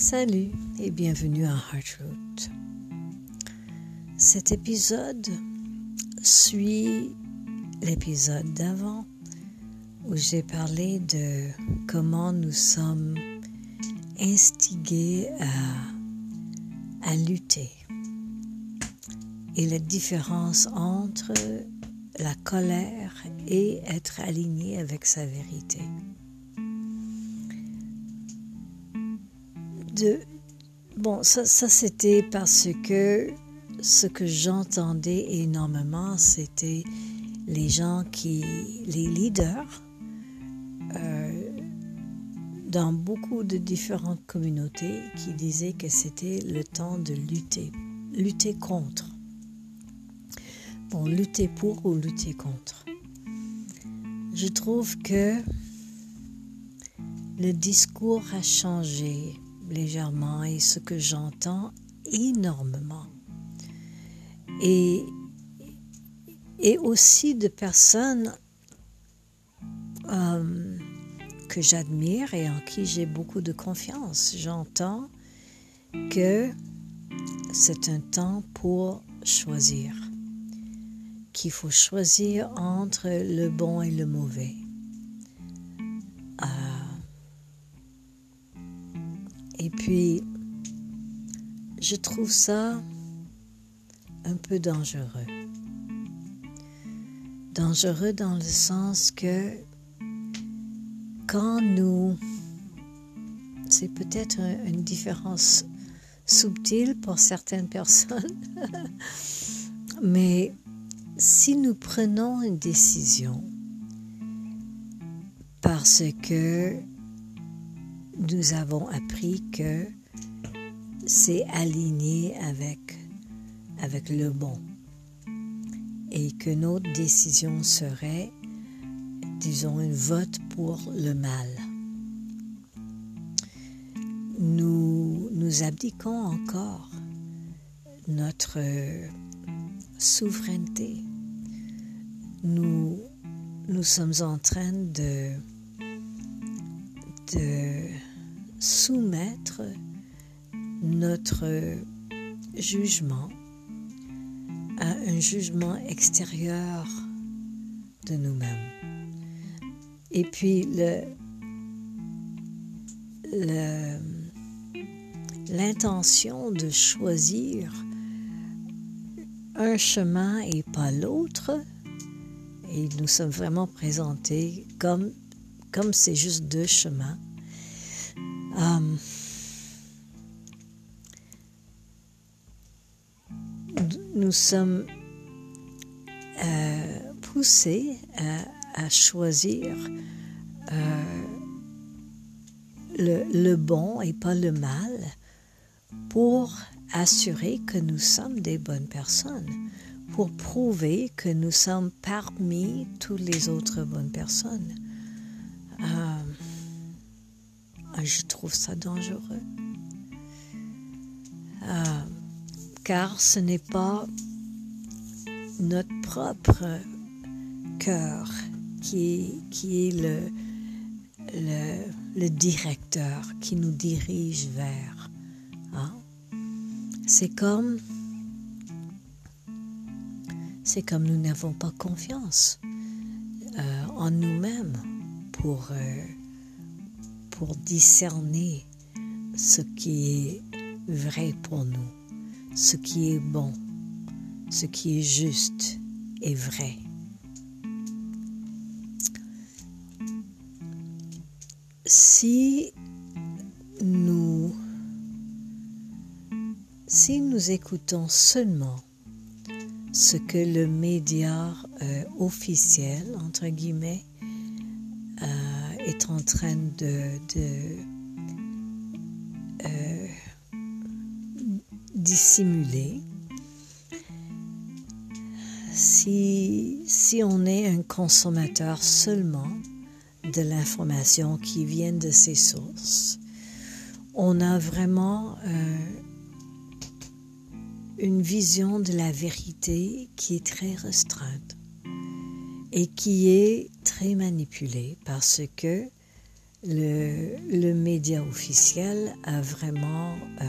Salut et bienvenue à Heartroot. Cet épisode suit l'épisode d'avant où j'ai parlé de comment nous sommes instigués à, à lutter et la différence entre la colère et être aligné avec sa vérité. Bon, ça, ça c'était parce que ce que j'entendais énormément, c'était les gens qui, les leaders, euh, dans beaucoup de différentes communautés, qui disaient que c'était le temps de lutter, lutter contre. Bon, lutter pour ou lutter contre. Je trouve que le discours a changé légèrement et ce que j'entends énormément. Et, et aussi de personnes euh, que j'admire et en qui j'ai beaucoup de confiance. J'entends que c'est un temps pour choisir, qu'il faut choisir entre le bon et le mauvais. Je trouve ça un peu dangereux. Dangereux dans le sens que quand nous... C'est peut-être une différence subtile pour certaines personnes, mais si nous prenons une décision parce que nous avons appris que c'est aligné avec, le bon et que notre décision serait, disons, un vote pour le mal. Nous, nous abdiquons encore notre souveraineté. Nous, nous sommes en train de, de soumettre notre jugement à un jugement extérieur de nous-mêmes. Et puis l'intention de choisir un chemin et pas l'autre, et nous sommes vraiment présentés comme comme c'est juste deux chemins, Um, nous sommes euh, poussés à, choisir euh, le, bon et pas le mal pour assurer que nous sommes des bonnes personnes, pour prouver que nous sommes parmi toutes les autres bonnes personnes. Euh, ah, je trouve ça dangereux. Ah, car ce n'est pas notre propre cœur qui, est le, directeur qui nous dirige vers. Hein? C'est comme c'est comme nous n'avons pas confiance euh, en nous-mêmes pour euh, pour discerner ce qui est vrai pour nous, ce qui est bon, ce qui est juste et vrai. Si nous si nous écoutons seulement ce que le média euh, officiel, entre guillemets, en train de, euh, dissimuler. Si, si on est un consommateur seulement de l'information qui vient de ces sources, on a vraiment euh, une vision de la vérité qui est très restreinte et qui est très manipulé parce que le, média officiel a vraiment euh,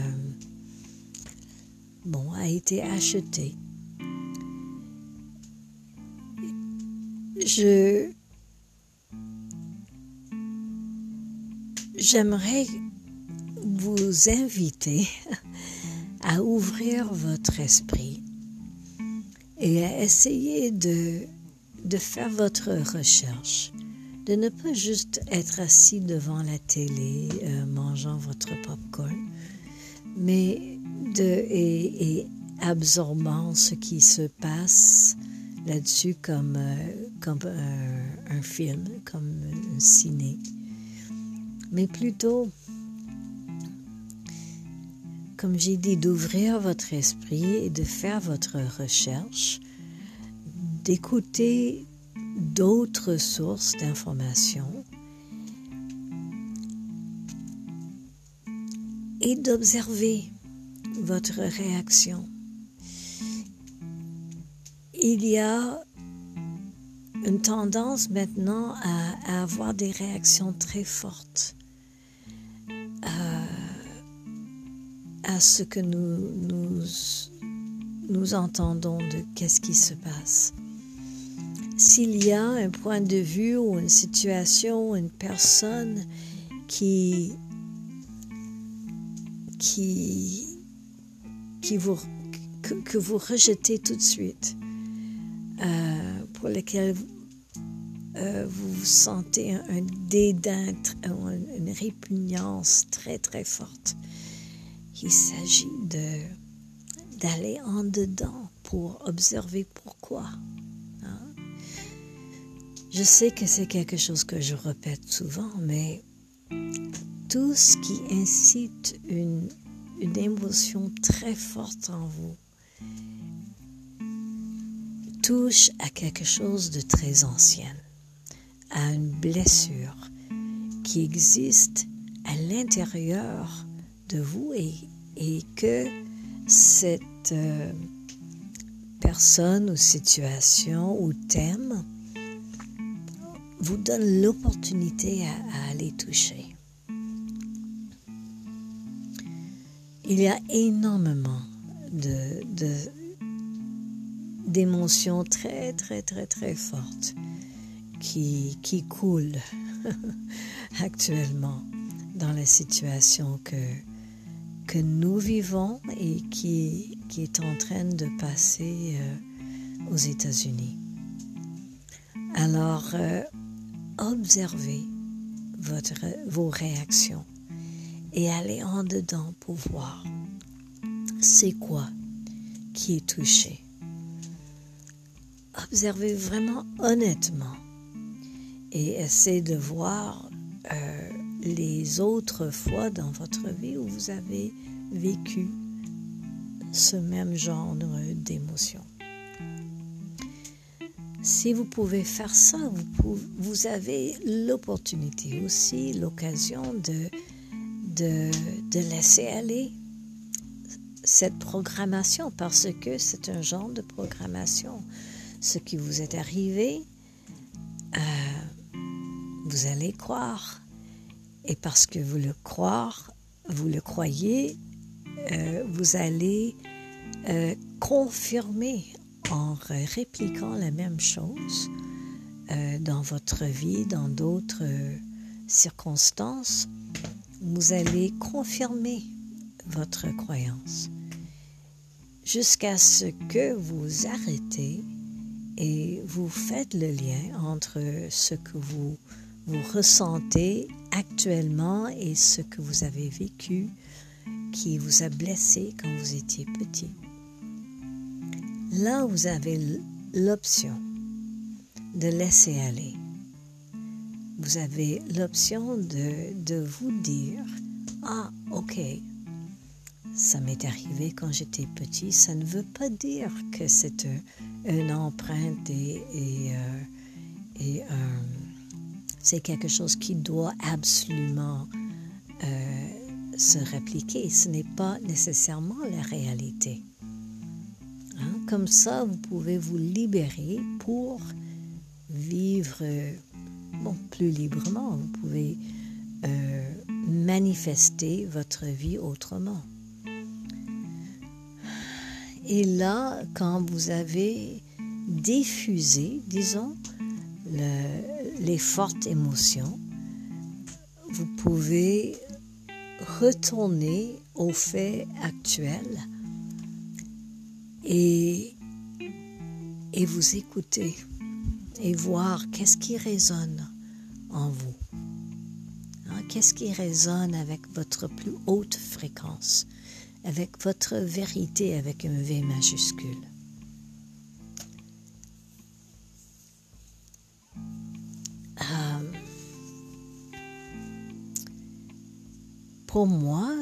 bon a été acheté. Je j'aimerais vous inviter à ouvrir votre esprit et à essayer de, de faire votre recherche, de ne pas juste être assis devant la télé euh, mangeant votre popcorn, mais de et, et, absorbant ce qui se passe là-dessus comme, euh, comme un, un, film, comme un ciné, mais plutôt comme j'ai dit, d'ouvrir votre esprit et de faire votre recherche, d'écouter d'autres sources d'informations et d'observer votre réaction. Il y a une tendance maintenant à, avoir des réactions très fortes à ce que nous, entendons de qu'est-ce qui se passe. S'il y a un point de vue ou une situation, une personne qui, qui, qui vous, que, vous rejetez tout de suite, euh, pour lequel euh, vous sentez un, un dédain, une répugnance très très forte, il s'agit de d'aller en dedans pour observer pourquoi. Je sais que c'est quelque chose que je répète souvent, mais tout ce qui incite une, une émotion très forte en vous touche à quelque chose de très ancien, à une blessure qui existe à l'intérieur de vous et et que cette euh, personne ou situation ou thème vous donne l'opportunité à, à, aller toucher. Il y a énormément de d'émotions très très très très fortes qui, qui coulent actuellement dans la situation que, que nous vivons et qui, qui est en train de passer euh, aux États-Unis. Alors, euh, observez vos réactions et allez en dedans pour voir c'est quoi qui est touché. Observez vraiment honnêtement et essayez de voir euh, les autres fois dans votre vie où vous avez vécu ce même genre d'émotion. Si vous pouvez faire ça, vous, avez l'opportunité aussi, l'occasion de, de, de, laisser aller cette programmation parce que c'est un genre de programmation. Ce qui vous est arrivé, euh, vous allez croire et parce que vous le croire, vous le croyez, euh, vous allez euh, confirmer en répliquant la même chose euh, dans votre vie, dans d'autres circonstances, vous allez confirmer votre croyance jusqu'à ce que vous arrêtez et vous faites le lien entre ce que vous ressentez actuellement et ce que vous avez vécu qui vous a blessé quand vous étiez petit. Là, vous avez l'option de laisser aller. Vous avez l'option de, de, vous dire, ah, ok, ça m'est arrivé quand j'étais petit, ça ne veut pas dire que c'est une empreinte et, et, euh, et un c'est quelque chose qui doit absolument euh, se répliquer. Ce n'est pas nécessairement la réalité. Comme ça, vous pouvez vous libérer pour vivre bon, plus librement. Vous pouvez euh, manifester votre vie autrement. Et là, quand vous avez diffusé, disons, les fortes émotions, vous pouvez retourner au fait actuel et, et vous écouter et voir qu'est-ce qui résonne en vous. Hein, qu'est-ce qui résonne avec votre plus haute fréquence, avec votre vérité avec un V majuscule. Euh, pour moi,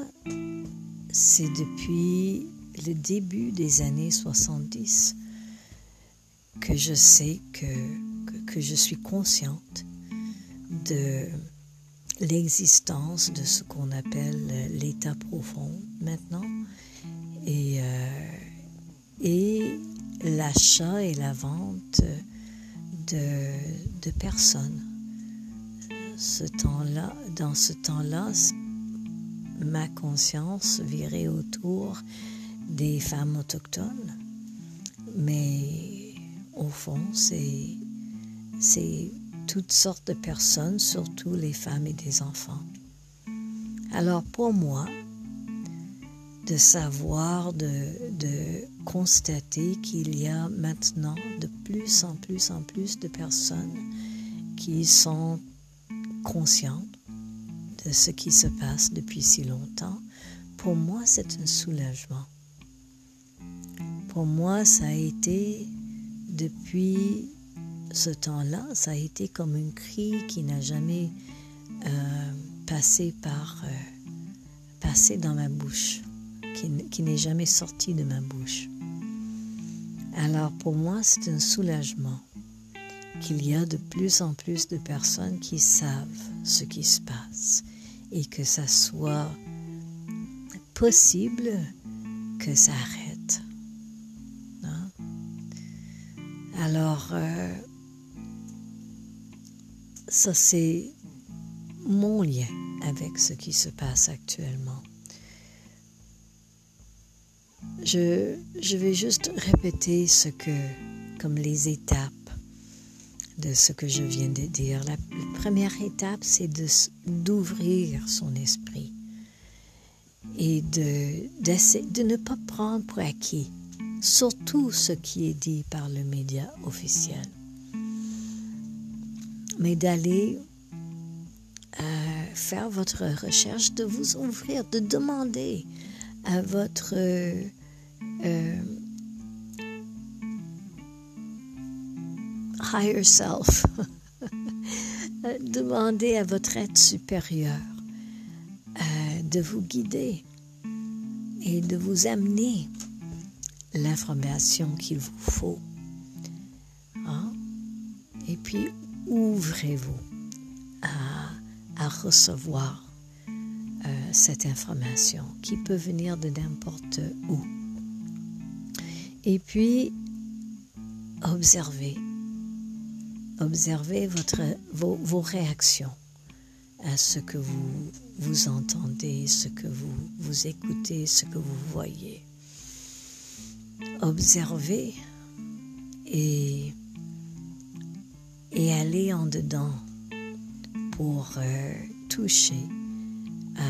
c'est depuis le début des années 70 que je sais que, que, je suis consciente de l'existence de ce qu'on appelle l'état profond maintenant et, euh, et l'achat et la vente de, de personnes. Ce temps-là, dans ce temps-là, ma conscience virait autour des femmes autochtones, mais au fond, c'est, toutes sortes de personnes, surtout les femmes et des enfants. Alors pour moi, de savoir, de, de constater qu'il y a maintenant de plus en plus en plus de personnes qui sont conscientes de ce qui se passe depuis si longtemps, pour moi c'est un soulagement. Pour moi, ça a été, depuis ce temps-là, ça a été comme un cri qui n'a jamais euh, passé par, euh, passé dans ma bouche, qui, qui n'est jamais sorti de ma bouche. Alors pour moi, c'est un soulagement qu'il y a de plus en plus de personnes qui savent ce qui se passe et que ça soit possible que ça arrête. Alors, euh, ça c'est mon lien avec ce qui se passe actuellement. Je, vais juste répéter ce que, comme les étapes de ce que je viens de dire. La première étape, c'est d'ouvrir son esprit et de, de ne pas prendre pour acquis surtout ce qui est dit par le média officiel, mais d'aller euh, faire votre recherche, de vous ouvrir, de demander à votre euh, higher self, demander à votre être supérieur euh, de vous guider et de vous amener l'information qu'il vous faut. Hein? Et puis, ouvrez-vous à, recevoir euh, cette information qui peut venir de n'importe où. Et puis, observez. Observez vos, réactions à ce que vous, vous entendez, ce que vous écoutez, ce que vous voyez observer et, et aller en dedans pour euh, toucher à,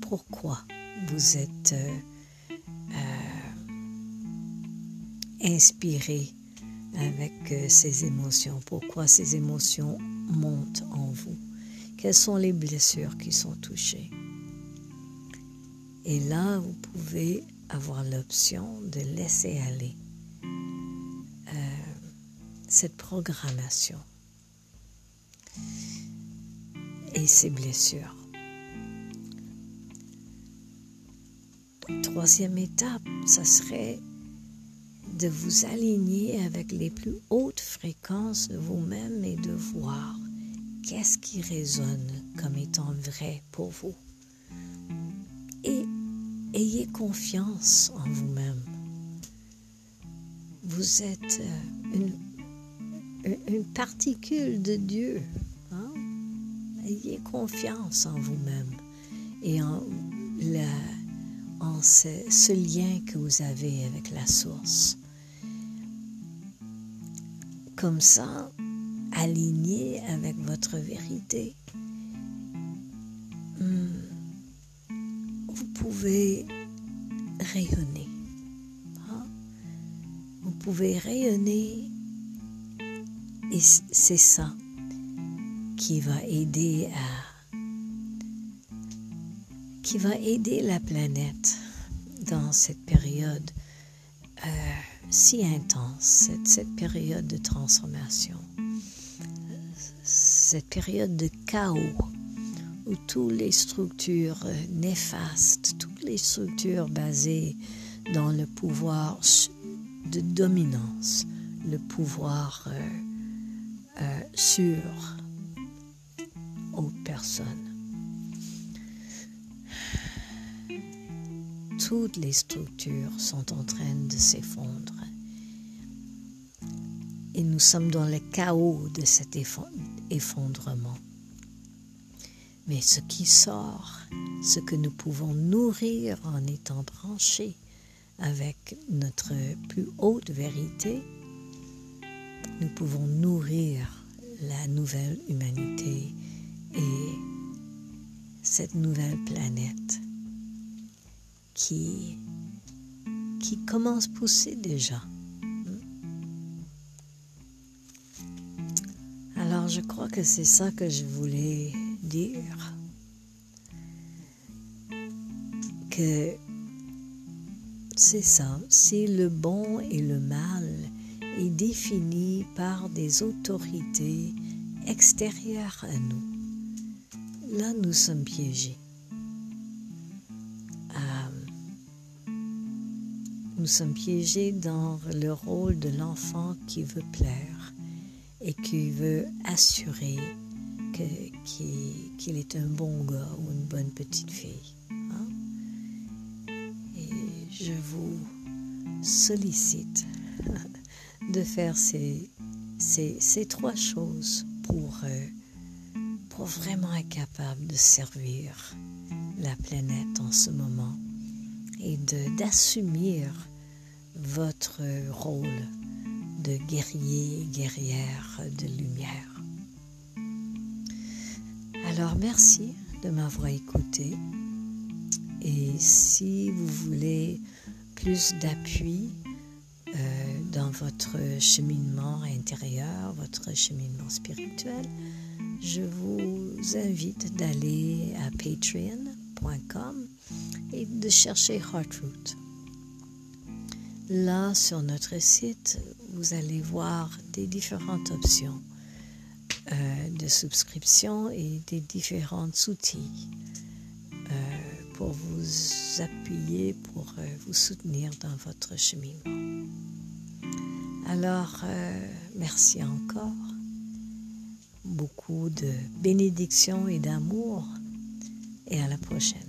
pourquoi vous êtes euh, euh, inspiré avec ces émotions, pourquoi ces émotions montent en vous, quelles sont les blessures qui sont touchées. Et là, vous pouvez avoir l'option de laisser aller euh, cette programmation et ces blessures. Troisième étape, ça serait de vous aligner avec les plus hautes fréquences de vous-même et de voir qu'est-ce qui résonne comme étant vrai pour vous. Ayez confiance en vous-même. Vous êtes euh, une, particule de Dieu. Hein? ayez confiance en vous-même et en, ce lien que vous avez avec la source. Comme ça, aligné avec votre vérité, pouvez rayonner. Hein? Vous pouvez rayonner et c'est ça qui va aider à qui va aider la planète dans cette période euh, si intense, cette, période de transformation, cette période de chaos où toutes les structures néfastes, toutes les structures basées dans le pouvoir de dominance, le pouvoir euh, euh, sur aux personnes. Toutes les structures sont en train de s'effondrer. Et nous sommes dans le chaos de cet effondrement. Mais ce qui sort, ce que nous pouvons nourrir en étant branchés avec notre plus haute vérité, nous pouvons nourrir la nouvelle humanité et cette nouvelle planète qui, qui commence à pousser déjà. Alors je crois que c'est ça que je voulais dire. Que c'est ça, si le bon et le mal est défini par des autorités extérieures à nous. Là, nous sommes piégés. Euh, nous sommes piégés dans le rôle de l'enfant qui veut plaire et qui veut assurer qu'il est un bon gars ou une bonne petite fille. Hein. Et je vous sollicite de faire ces, trois choses pour, euh, pour vraiment être capable de servir la planète en ce moment et d'assumer votre rôle de guerrier, guerrière de lumière. Alors merci de m'avoir écouté et si vous voulez plus d'appui, euh, dans votre cheminement intérieur, votre cheminement spirituel, je vous invite d'aller à patreon.com et de chercher Heartroot. Là, sur notre site, vous allez voir des différentes options euh, de souscription et des différents outils euh, pour vous appuyer, pour vous soutenir dans votre cheminement. Alors, euh, merci encore. Beaucoup de bénédictions et d'amour. Et à la prochaine.